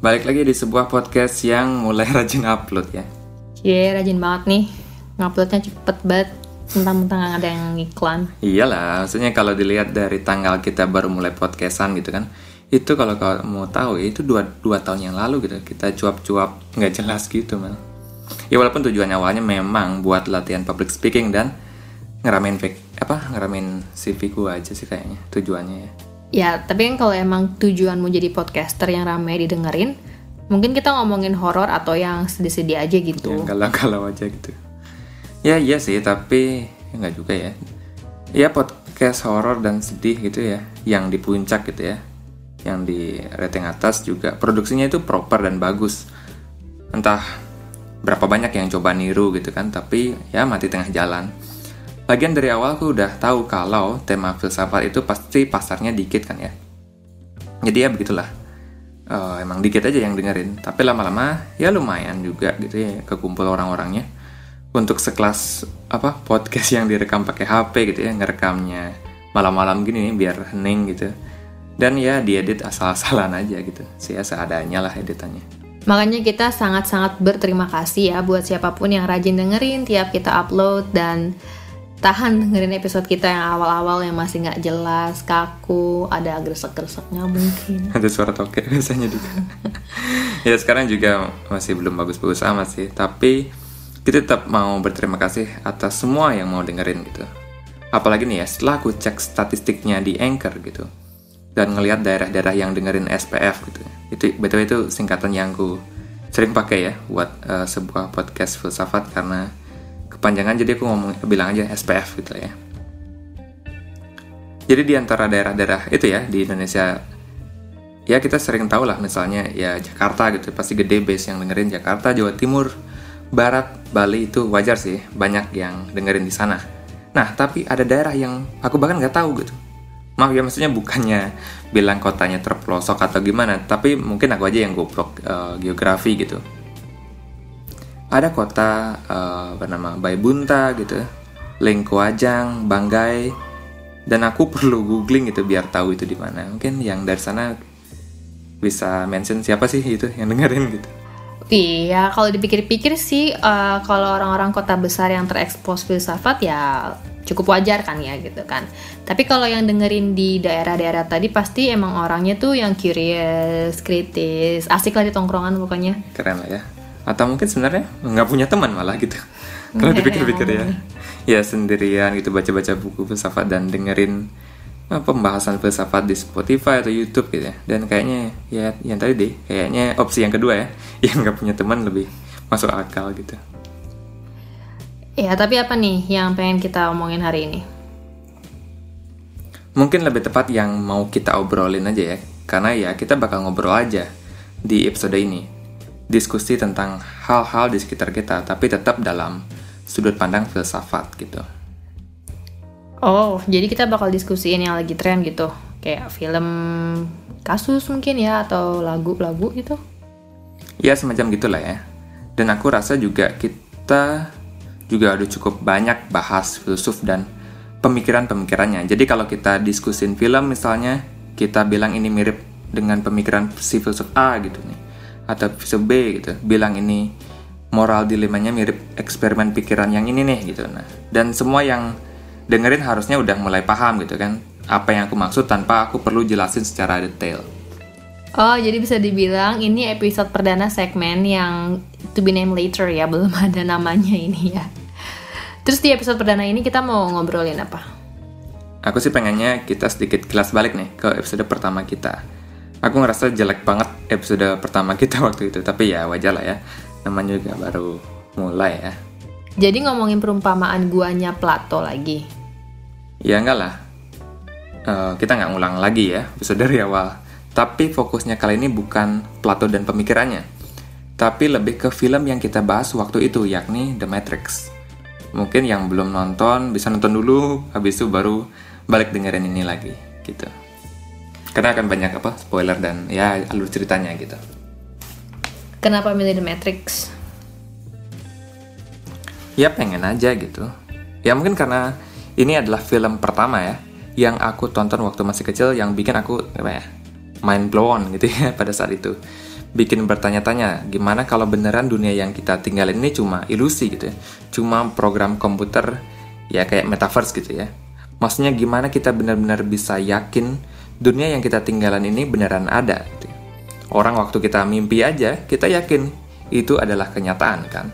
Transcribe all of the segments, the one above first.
Balik lagi di sebuah podcast yang mulai rajin upload ya. Cie, rajin banget nih. Nguploadnya cepet banget. Mentang-mentang ada yang iklan. Iyalah, maksudnya kalau dilihat dari tanggal kita baru mulai podcastan gitu kan. Itu kalau kamu tahu ya, itu dua, dua tahun yang lalu gitu. Kita cuap-cuap nggak jelas gitu mal. Ya walaupun tujuannya awalnya memang buat latihan public speaking dan ngeramein fake, apa ngeramein CV ku aja sih kayaknya tujuannya ya. Ya, tapi kan kalau emang tujuanmu jadi podcaster yang rame didengerin, mungkin kita ngomongin horor atau yang sedih-sedih aja gitu. Yang galau-galau aja gitu. Ya iya sih, tapi ya nggak juga ya. Ya podcast horor dan sedih gitu ya, yang di puncak gitu ya. Yang di rating atas juga produksinya itu proper dan bagus. Entah berapa banyak yang coba niru gitu kan, tapi ya mati tengah jalan. Lagian dari awal aku udah tahu kalau tema filsafat itu pasti pasarnya dikit kan ya. Jadi ya begitulah. Uh, emang dikit aja yang dengerin, tapi lama-lama ya lumayan juga gitu ya kekumpul orang-orangnya untuk sekelas apa podcast yang direkam pakai HP gitu ya ngerekamnya malam-malam gini nih biar hening gitu dan ya diedit asal-asalan aja gitu sih ya seadanya lah editannya Makanya kita sangat-sangat berterima kasih ya buat siapa pun yang rajin dengerin tiap kita upload dan tahan dengerin episode kita yang awal-awal yang masih nggak jelas, kaku, ada gresek-greseknya mungkin. ada suara toke biasanya juga. ya sekarang juga masih belum bagus-bagus amat sih, tapi kita tetap mau berterima kasih atas semua yang mau dengerin gitu. Apalagi nih ya, setelah aku cek statistiknya di Anchor gitu, dan ngelihat daerah-daerah yang dengerin SPF gitu. Itu betul itu singkatan yang aku sering pakai ya buat uh, sebuah podcast filsafat karena kepanjangan jadi aku ngomong bilang aja SPF gitu ya. Jadi di antara daerah-daerah itu ya di Indonesia ya kita sering tahu lah misalnya ya Jakarta gitu pasti gede base yang dengerin Jakarta, Jawa Timur, Barat, Bali itu wajar sih banyak yang dengerin di sana. Nah tapi ada daerah yang aku bahkan nggak tahu gitu maaf ya maksudnya bukannya bilang kotanya terpelosok atau gimana tapi mungkin aku aja yang goblok uh, geografi gitu ada kota uh, bernama Baibunta gitu Lengkoajang Banggai dan aku perlu googling gitu biar tahu itu di mana mungkin yang dari sana bisa mention siapa sih itu yang dengerin gitu Iya, kalau dipikir-pikir sih, uh, kalau orang-orang kota besar yang terekspos filsafat ya cukup wajar kan ya gitu kan. Tapi kalau yang dengerin di daerah-daerah tadi pasti emang orangnya tuh yang curious, kritis, asik lah di tongkrongan pokoknya. Keren lah ya. Atau mungkin sebenarnya nggak punya teman malah gitu. Kalau dipikir-pikir ya. Ya sendirian gitu baca-baca buku filsafat dan dengerin eh, pembahasan filsafat di Spotify atau YouTube gitu ya. Dan kayaknya ya yang tadi deh, kayaknya opsi yang kedua ya, yang nggak punya teman lebih masuk akal gitu. Ya, tapi apa nih yang pengen kita omongin hari ini? Mungkin lebih tepat yang mau kita obrolin aja ya, karena ya kita bakal ngobrol aja di episode ini. Diskusi tentang hal-hal di sekitar kita, tapi tetap dalam sudut pandang filsafat gitu. Oh, jadi kita bakal diskusiin yang lagi tren gitu, kayak film kasus mungkin ya, atau lagu-lagu gitu? Ya, semacam gitulah ya. Dan aku rasa juga kita juga udah cukup banyak bahas filsuf dan pemikiran-pemikirannya. Jadi kalau kita diskusin film misalnya, kita bilang ini mirip dengan pemikiran si filsuf A gitu nih, atau filsuf B gitu, bilang ini moral dilemanya mirip eksperimen pikiran yang ini nih gitu. Nah, dan semua yang dengerin harusnya udah mulai paham gitu kan, apa yang aku maksud tanpa aku perlu jelasin secara detail. Oh, jadi bisa dibilang ini episode perdana segmen yang to be named later ya, belum ada namanya ini ya. Terus di episode perdana ini kita mau ngobrolin apa? Aku sih pengennya kita sedikit kelas balik nih ke episode pertama kita. Aku ngerasa jelek banget episode pertama kita waktu itu, tapi ya wajar lah ya. Namanya juga baru mulai ya. Jadi ngomongin perumpamaan guanya Plato lagi? Ya enggak lah. Uh, kita nggak ngulang lagi ya episode dari awal. Tapi fokusnya kali ini bukan Plato dan pemikirannya. Tapi lebih ke film yang kita bahas waktu itu, yakni The Matrix mungkin yang belum nonton bisa nonton dulu habis itu baru balik dengerin ini lagi gitu karena akan banyak apa spoiler dan ya alur ceritanya gitu. Kenapa milih The Matrix? Ya pengen aja gitu. Ya mungkin karena ini adalah film pertama ya yang aku tonton waktu masih kecil yang bikin aku apa ya mind blown gitu ya pada saat itu. Bikin bertanya-tanya gimana kalau beneran dunia yang kita tinggalin ini cuma ilusi gitu ya. Cuma program komputer ya kayak metaverse gitu ya. Maksudnya gimana kita benar-benar bisa yakin dunia yang kita tinggalan ini beneran ada gitu ya. orang waktu kita mimpi aja kita yakin itu adalah kenyataan kan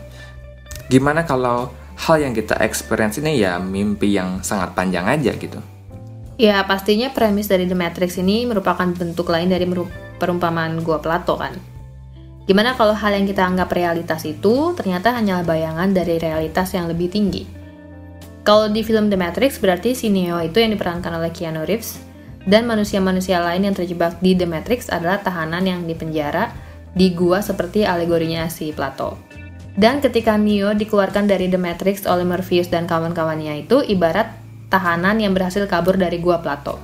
gimana kalau hal yang kita experience ini ya mimpi yang sangat panjang aja gitu Ya, pastinya premis dari The Matrix ini merupakan bentuk lain dari perumpamaan gua Plato kan. Gimana kalau hal yang kita anggap realitas itu ternyata hanyalah bayangan dari realitas yang lebih tinggi? Kalau di film The Matrix berarti si Neo itu yang diperankan oleh Keanu Reeves dan manusia-manusia lain yang terjebak di The Matrix adalah tahanan yang dipenjara di gua seperti alegorinya si Plato. Dan ketika Neo dikeluarkan dari The Matrix oleh Morpheus dan kawan-kawannya itu ibarat tahanan yang berhasil kabur dari gua Plato.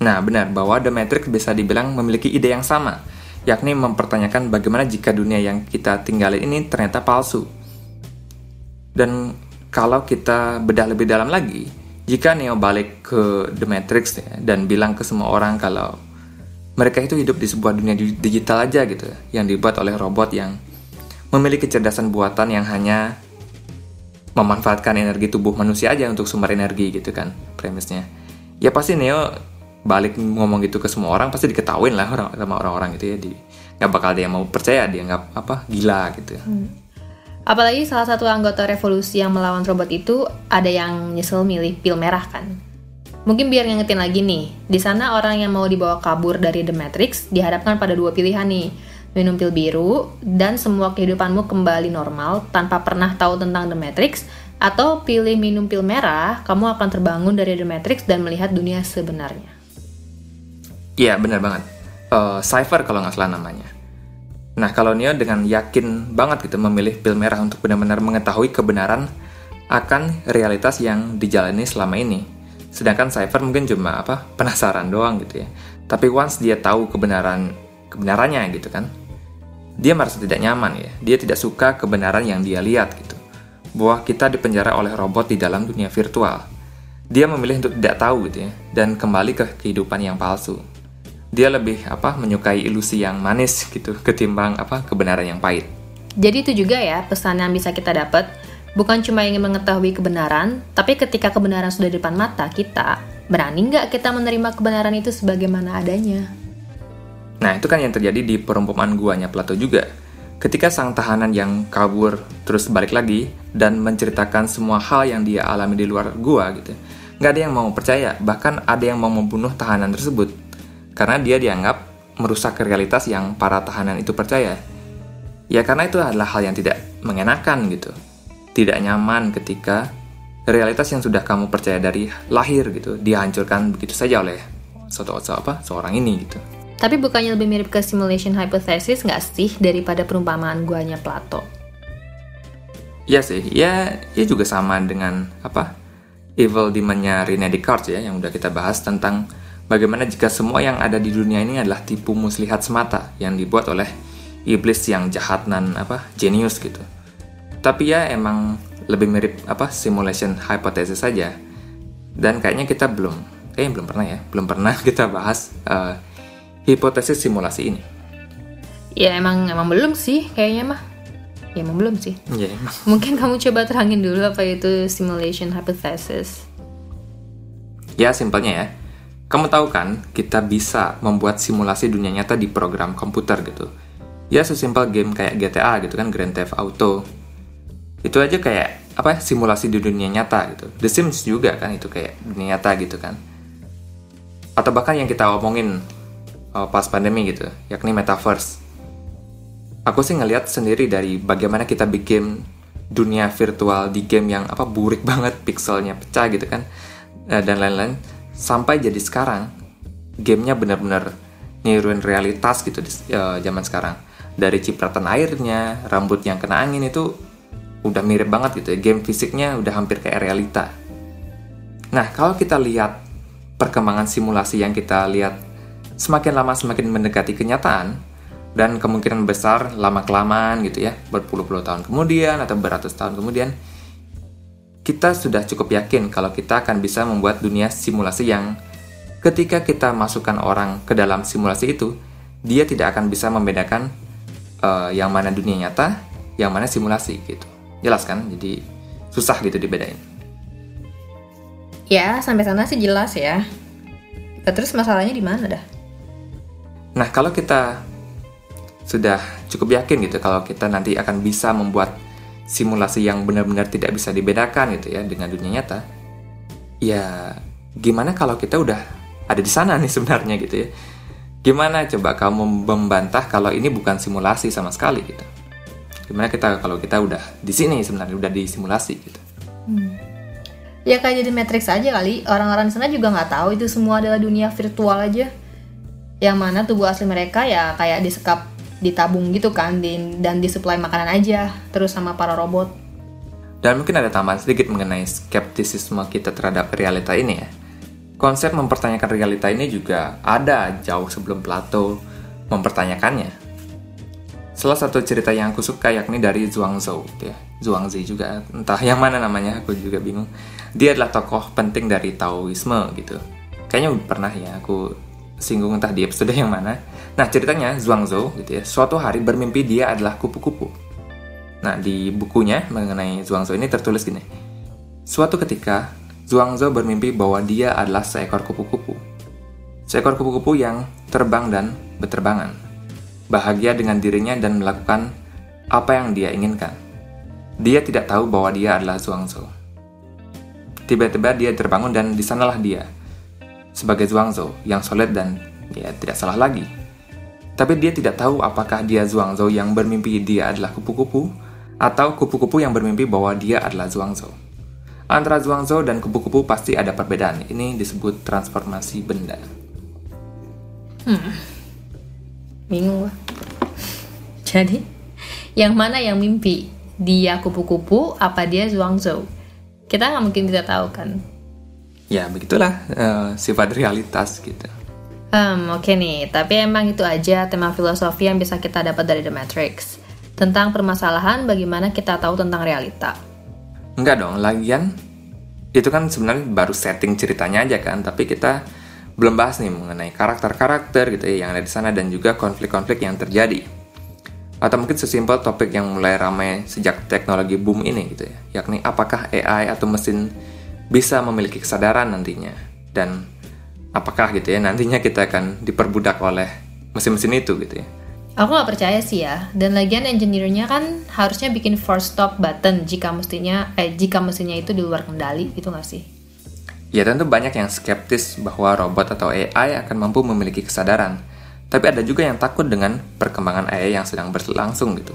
Nah, benar bahwa The Matrix bisa dibilang memiliki ide yang sama, yakni mempertanyakan bagaimana jika dunia yang kita tinggalin ini ternyata palsu. Dan kalau kita bedah lebih dalam lagi, jika Neo balik ke The Matrix ya, dan bilang ke semua orang kalau mereka itu hidup di sebuah dunia digital aja gitu, yang dibuat oleh robot yang memiliki kecerdasan buatan yang hanya memanfaatkan energi tubuh manusia aja untuk sumber energi gitu kan premisnya ya pasti Neo balik ngomong gitu ke semua orang pasti diketahuin lah sama orang-orang gitu ya di nggak bakal yang mau percaya dia nggak apa gila gitu hmm. Apalagi salah satu anggota revolusi yang melawan robot itu ada yang nyesel milih pil merah kan Mungkin biar ngingetin lagi nih, di sana orang yang mau dibawa kabur dari The Matrix dihadapkan pada dua pilihan nih, minum pil biru, dan semua kehidupanmu kembali normal tanpa pernah tahu tentang The Matrix, atau pilih minum pil merah, kamu akan terbangun dari The Matrix dan melihat dunia sebenarnya. Iya, benar banget. Uh, Cypher kalau nggak salah namanya. Nah, kalau Neo dengan yakin banget gitu memilih pil merah untuk benar-benar mengetahui kebenaran akan realitas yang dijalani selama ini. Sedangkan Cypher mungkin cuma apa penasaran doang gitu ya. Tapi once dia tahu kebenaran kebenarannya gitu kan, dia merasa tidak nyaman ya. Dia tidak suka kebenaran yang dia lihat gitu. Bahwa kita dipenjara oleh robot di dalam dunia virtual. Dia memilih untuk tidak tahu gitu ya dan kembali ke kehidupan yang palsu. Dia lebih apa menyukai ilusi yang manis gitu ketimbang apa kebenaran yang pahit. Jadi itu juga ya pesan yang bisa kita dapat bukan cuma ingin mengetahui kebenaran, tapi ketika kebenaran sudah di depan mata kita, berani nggak kita menerima kebenaran itu sebagaimana adanya? Nah, itu kan yang terjadi di perumpamaan guanya Plato juga. Ketika sang tahanan yang kabur terus balik lagi dan menceritakan semua hal yang dia alami di luar gua gitu. Nggak ada yang mau percaya, bahkan ada yang mau membunuh tahanan tersebut. Karena dia dianggap merusak realitas yang para tahanan itu percaya. Ya karena itu adalah hal yang tidak mengenakan gitu. Tidak nyaman ketika realitas yang sudah kamu percaya dari lahir gitu dihancurkan begitu saja oleh suatu apa seorang ini gitu. Tapi bukannya lebih mirip ke simulation hypothesis nggak sih daripada perumpamaan guanya Plato? Iya sih, ya, ya juga sama dengan apa evil demonnya Rene Descartes ya yang udah kita bahas tentang bagaimana jika semua yang ada di dunia ini adalah tipu muslihat semata yang dibuat oleh iblis yang jahat dan apa genius gitu. Tapi ya emang lebih mirip apa simulation hypothesis saja. Dan kayaknya kita belum, kayaknya belum pernah ya, belum pernah kita bahas uh, hipotesis simulasi ini? Ya emang emang belum sih kayaknya mah. Ya emang belum sih. Ya emang. Mungkin kamu coba terangin dulu apa itu simulation hypothesis. Ya simpelnya ya. Kamu tahu kan kita bisa membuat simulasi dunia nyata di program komputer gitu. Ya sesimpel game kayak GTA gitu kan Grand Theft Auto. Itu aja kayak apa ya, simulasi di dunia nyata gitu. The Sims juga kan itu kayak dunia nyata gitu kan. Atau bahkan yang kita omongin uh, pas pandemi gitu, yakni metaverse. Aku sih ngelihat sendiri dari bagaimana kita bikin dunia virtual di game yang apa burik banget, pixelnya pecah gitu kan, uh, dan lain-lain, sampai jadi sekarang gamenya benar-benar niruin realitas gitu di uh, zaman sekarang. Dari cipratan airnya, rambut yang kena angin itu udah mirip banget gitu ya. Game fisiknya udah hampir kayak realita. Nah, kalau kita lihat perkembangan simulasi yang kita lihat semakin lama semakin mendekati kenyataan dan kemungkinan besar lama-kelamaan gitu ya, berpuluh-puluh tahun kemudian atau beratus tahun kemudian kita sudah cukup yakin kalau kita akan bisa membuat dunia simulasi yang ketika kita masukkan orang ke dalam simulasi itu, dia tidak akan bisa membedakan uh, yang mana dunia nyata, yang mana simulasi gitu. Jelas kan? Jadi susah gitu dibedain. Ya, sampai sana sih jelas ya. Terus masalahnya di mana dah? Nah, kalau kita sudah cukup yakin gitu kalau kita nanti akan bisa membuat simulasi yang benar-benar tidak bisa dibedakan gitu ya dengan dunia nyata, ya gimana kalau kita udah ada di sana nih sebenarnya gitu ya? Gimana coba kamu membantah kalau ini bukan simulasi sama sekali gitu? Gimana kita kalau kita udah di sini sebenarnya udah di simulasi gitu? Hmm. Ya kayak jadi Matrix aja kali. Orang-orang di sana juga nggak tahu itu semua adalah dunia virtual aja. Yang mana tubuh asli mereka ya kayak disekap, ditabung gitu kan, di, dan disuplai makanan aja, terus sama para robot. Dan mungkin ada tambahan sedikit mengenai skeptisisme kita terhadap realita ini ya Konsep mempertanyakan realita ini juga ada jauh sebelum Plato mempertanyakannya. Salah satu cerita yang aku suka yakni dari Zhuangzi, gitu ya. Zhuangzi juga, entah yang mana namanya, aku juga bingung. Dia adalah tokoh penting dari Taoisme gitu. Kayaknya pernah ya aku singgung entah di episode yang mana. Nah ceritanya Zhuangzi gitu ya, suatu hari bermimpi dia adalah kupu-kupu. Nah di bukunya mengenai Zhuangzi ini tertulis gini. Suatu ketika Zhuangzi bermimpi bahwa dia adalah seekor kupu-kupu. Seekor kupu-kupu yang terbang dan berterbangan. Bahagia dengan dirinya dan melakukan apa yang dia inginkan. Dia tidak tahu bahwa dia adalah Zhuangzi. Tiba-tiba dia terbangun dan di sanalah dia. Sebagai Zhuangzi yang solid dan ya tidak salah lagi. Tapi dia tidak tahu apakah dia Zhuangzi yang bermimpi dia adalah kupu-kupu atau kupu-kupu yang bermimpi bahwa dia adalah Zhuangzi. Antara Zhuangzhou dan kupu-kupu pasti ada perbedaan. Ini disebut transformasi benda. Hmm. Bingung gua. Jadi, yang mana yang mimpi? Dia kupu-kupu apa dia Zhuangzhou? Kita nggak mungkin bisa tahu kan? Ya, begitulah uh, sifat realitas gitu. Um, Oke okay nih, tapi emang itu aja tema filosofi yang bisa kita dapat dari The Matrix. Tentang permasalahan bagaimana kita tahu tentang realita. Enggak dong, lagian itu kan sebenarnya baru setting ceritanya aja kan, tapi kita belum bahas nih mengenai karakter-karakter gitu ya yang ada di sana dan juga konflik-konflik yang terjadi. Atau mungkin sesimpel topik yang mulai ramai sejak teknologi boom ini gitu ya, yakni apakah AI atau mesin bisa memiliki kesadaran nantinya dan apakah gitu ya nantinya kita akan diperbudak oleh mesin-mesin itu gitu ya. Aku nggak percaya sih ya. Dan lagian engineer-nya kan harusnya bikin force stop button jika mestinya eh jika mesinnya itu di luar kendali, itu nggak sih? Ya tentu banyak yang skeptis bahwa robot atau AI akan mampu memiliki kesadaran. Tapi ada juga yang takut dengan perkembangan AI yang sedang berlangsung gitu.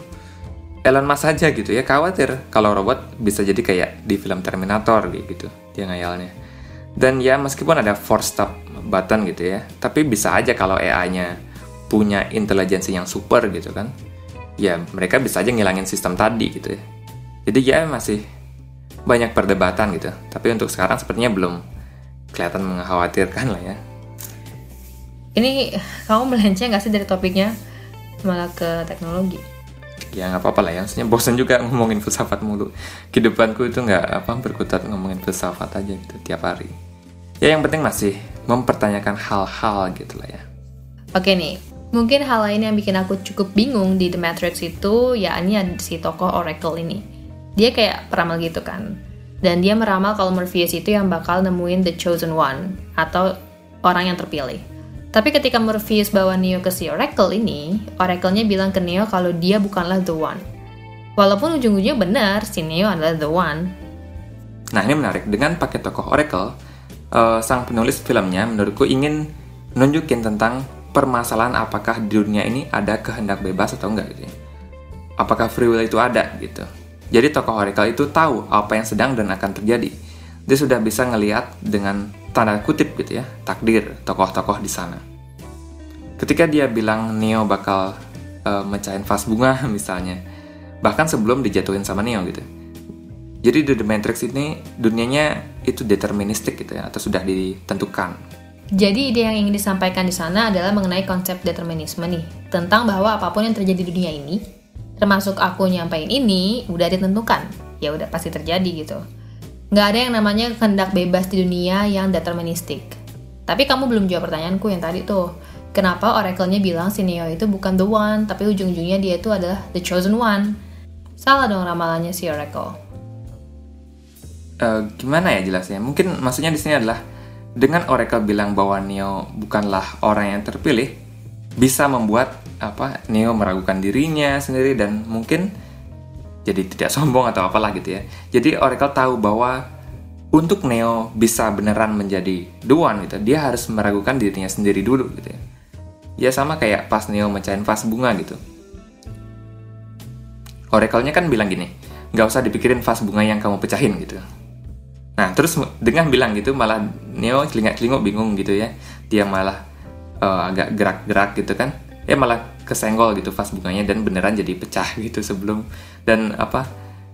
Elon Musk saja gitu ya khawatir kalau robot bisa jadi kayak di film Terminator gitu dia ngayalnya. Dan ya meskipun ada force stop button gitu ya, tapi bisa aja kalau AI-nya punya intelijensi yang super gitu kan ya mereka bisa aja ngilangin sistem tadi gitu ya. Jadi ya masih banyak perdebatan gitu tapi untuk sekarang sepertinya belum kelihatan mengkhawatirkan lah ya. Ini kamu melenceng gak sih dari topiknya malah ke teknologi ya nggak apa-apa lah ya maksudnya bosan juga ngomongin filsafat mulu kehidupanku itu nggak apa berkutat ngomongin filsafat aja gitu tiap hari ya yang penting masih mempertanyakan hal-hal gitu lah ya oke nih Mungkin hal lain yang bikin aku cukup bingung di The Matrix itu yakni ada si tokoh Oracle ini. Dia kayak peramal gitu kan. Dan dia meramal kalau Morpheus itu yang bakal nemuin The Chosen One atau orang yang terpilih. Tapi ketika Morpheus bawa Neo ke si Oracle ini, Oracle-nya bilang ke Neo kalau dia bukanlah The One. Walaupun ujung-ujungnya benar, si Neo adalah The One. Nah ini menarik, dengan pakai tokoh Oracle, uh, sang penulis filmnya menurutku ingin nunjukin tentang permasalahan apakah di dunia ini ada kehendak bebas atau enggak gitu ya. Apakah free will itu ada gitu. Jadi tokoh Oracle itu tahu apa yang sedang dan akan terjadi. Dia sudah bisa ngelihat dengan tanda kutip gitu ya, takdir tokoh-tokoh di sana. Ketika dia bilang Neo bakal uh, mecahin vas bunga misalnya, bahkan sebelum dijatuhin sama Neo gitu. Jadi di The Matrix ini dunianya itu deterministik gitu ya, atau sudah ditentukan jadi ide yang ingin disampaikan di sana adalah mengenai konsep determinisme nih, tentang bahwa apa pun yang terjadi di dunia ini, termasuk aku nyampain ini, udah ditentukan, ya udah pasti terjadi gitu. Nggak ada yang namanya kehendak bebas di dunia yang deterministik. Tapi kamu belum jawab pertanyaanku yang tadi tuh, kenapa Oracle-nya bilang si Neo itu bukan the one, tapi ujung-ujungnya dia itu adalah the chosen one. Salah dong ramalannya si Oracle. Uh, gimana ya jelasnya? Mungkin maksudnya di sini adalah dengan Oracle bilang bahwa Neo bukanlah orang yang terpilih, bisa membuat apa Neo meragukan dirinya sendiri dan mungkin jadi tidak sombong atau apalah gitu ya. Jadi Oracle tahu bahwa untuk Neo bisa beneran menjadi the one gitu, dia harus meragukan dirinya sendiri dulu gitu ya. Ya sama kayak pas Neo mecahin vas bunga gitu. Oracle-nya kan bilang gini, nggak usah dipikirin vas bunga yang kamu pecahin gitu. Nah, terus dengan bilang gitu malah Neo celingak-celinguk bingung gitu ya. Dia malah uh, agak gerak-gerak gitu kan. Ya malah kesenggol gitu vas bunganya dan beneran jadi pecah gitu sebelum dan apa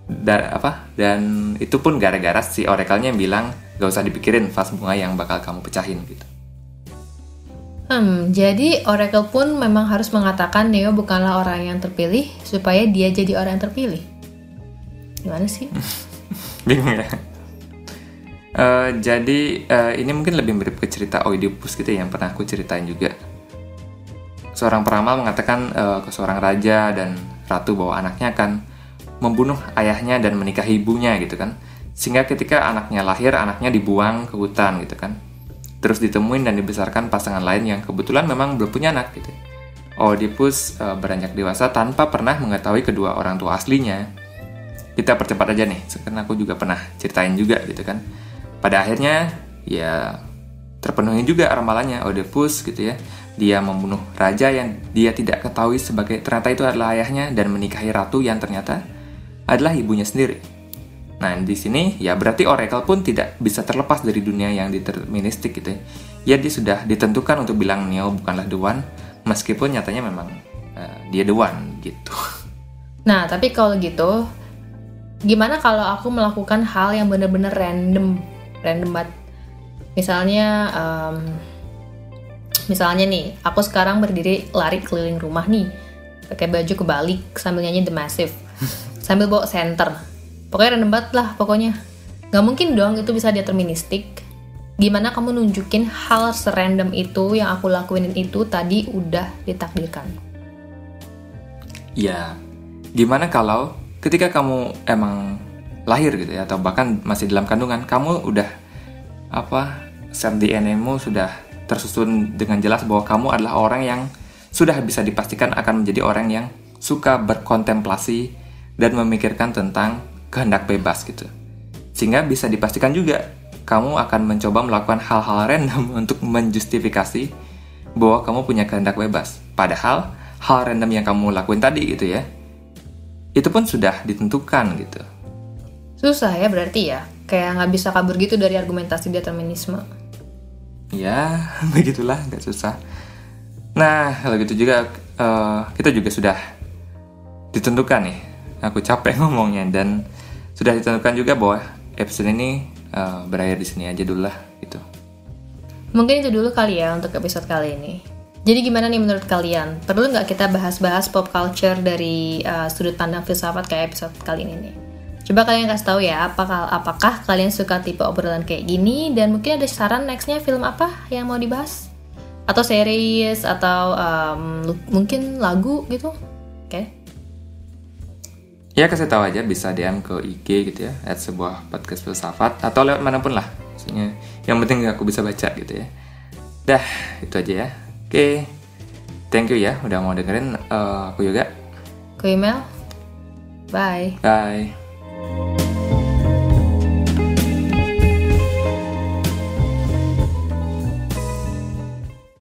da, apa dan itu pun gara-gara si Oracle-nya bilang gak usah dipikirin vas bunga yang bakal kamu pecahin gitu. Hmm, jadi Oracle pun memang harus mengatakan Neo bukanlah orang yang terpilih supaya dia jadi orang yang terpilih. Gimana sih? Bingung ya? Uh, jadi uh, ini mungkin lebih mirip ke cerita Oedipus gitu ya, yang pernah aku ceritain juga. Seorang peramal mengatakan uh, ke seorang raja dan ratu bahwa anaknya akan membunuh ayahnya dan menikahi ibunya gitu kan. Sehingga ketika anaknya lahir, anaknya dibuang ke hutan gitu kan. Terus ditemuin dan dibesarkan pasangan lain yang kebetulan memang belum punya anak gitu. Oedipus uh, beranjak dewasa tanpa pernah mengetahui kedua orang tua aslinya. Kita percepat aja nih, karena aku juga pernah ceritain juga gitu kan pada akhirnya ya terpenuhi juga ramalannya Oedipus gitu ya. Dia membunuh raja yang dia tidak ketahui sebagai ternyata itu adalah ayahnya dan menikahi ratu yang ternyata adalah ibunya sendiri. Nah, di sini ya berarti Oracle pun tidak bisa terlepas dari dunia yang deterministik gitu ya. Ya dia sudah ditentukan untuk bilang Neo bukanlah the one meskipun nyatanya memang uh, dia the one gitu. Nah, tapi kalau gitu gimana kalau aku melakukan hal yang benar-benar random random banget misalnya um, misalnya nih aku sekarang berdiri lari keliling rumah nih pakai baju kebalik sambil nyanyi The Massive sambil bawa center pokoknya random banget lah pokoknya. Nggak mungkin dong itu bisa deterministik. Gimana kamu nunjukin hal serandom itu yang aku lakuin itu tadi udah ditakdirkan? Ya gimana kalau ketika kamu emang lahir gitu ya atau bahkan masih dalam kandungan kamu udah apa set DNA-mu sudah tersusun dengan jelas bahwa kamu adalah orang yang sudah bisa dipastikan akan menjadi orang yang suka berkontemplasi dan memikirkan tentang kehendak bebas gitu. Sehingga bisa dipastikan juga kamu akan mencoba melakukan hal-hal random untuk menjustifikasi bahwa kamu punya kehendak bebas. Padahal hal random yang kamu lakuin tadi gitu ya, itu pun sudah ditentukan gitu. Susah ya berarti ya, kayak nggak bisa kabur gitu dari argumentasi determinisme. Ya, begitulah, nggak susah. Nah, kalau gitu juga uh, kita juga sudah ditentukan nih. Aku capek ngomongnya dan sudah ditentukan juga bahwa episode ini uh, berakhir di sini aja dulu lah gitu. Mungkin itu dulu kali ya untuk episode kali ini. Jadi gimana nih menurut kalian? Perlu nggak kita bahas-bahas pop culture dari uh, sudut pandang filsafat kayak episode kali ini nih? Coba kalian kasih tahu ya, apakah, apakah kalian suka tipe obrolan kayak gini dan mungkin ada saran nextnya film apa yang mau dibahas? Atau series atau um, mungkin lagu gitu? Oke. Okay. Ya kasih tahu aja bisa DM ke IG gitu ya, at sebuah podcast filsafat atau lewat mana pun lah. Maksudnya yang penting aku bisa baca gitu ya. Dah, itu aja ya. Oke. Okay. Thank you ya udah mau dengerin uh, aku juga. Aku email. Bye. Bye. you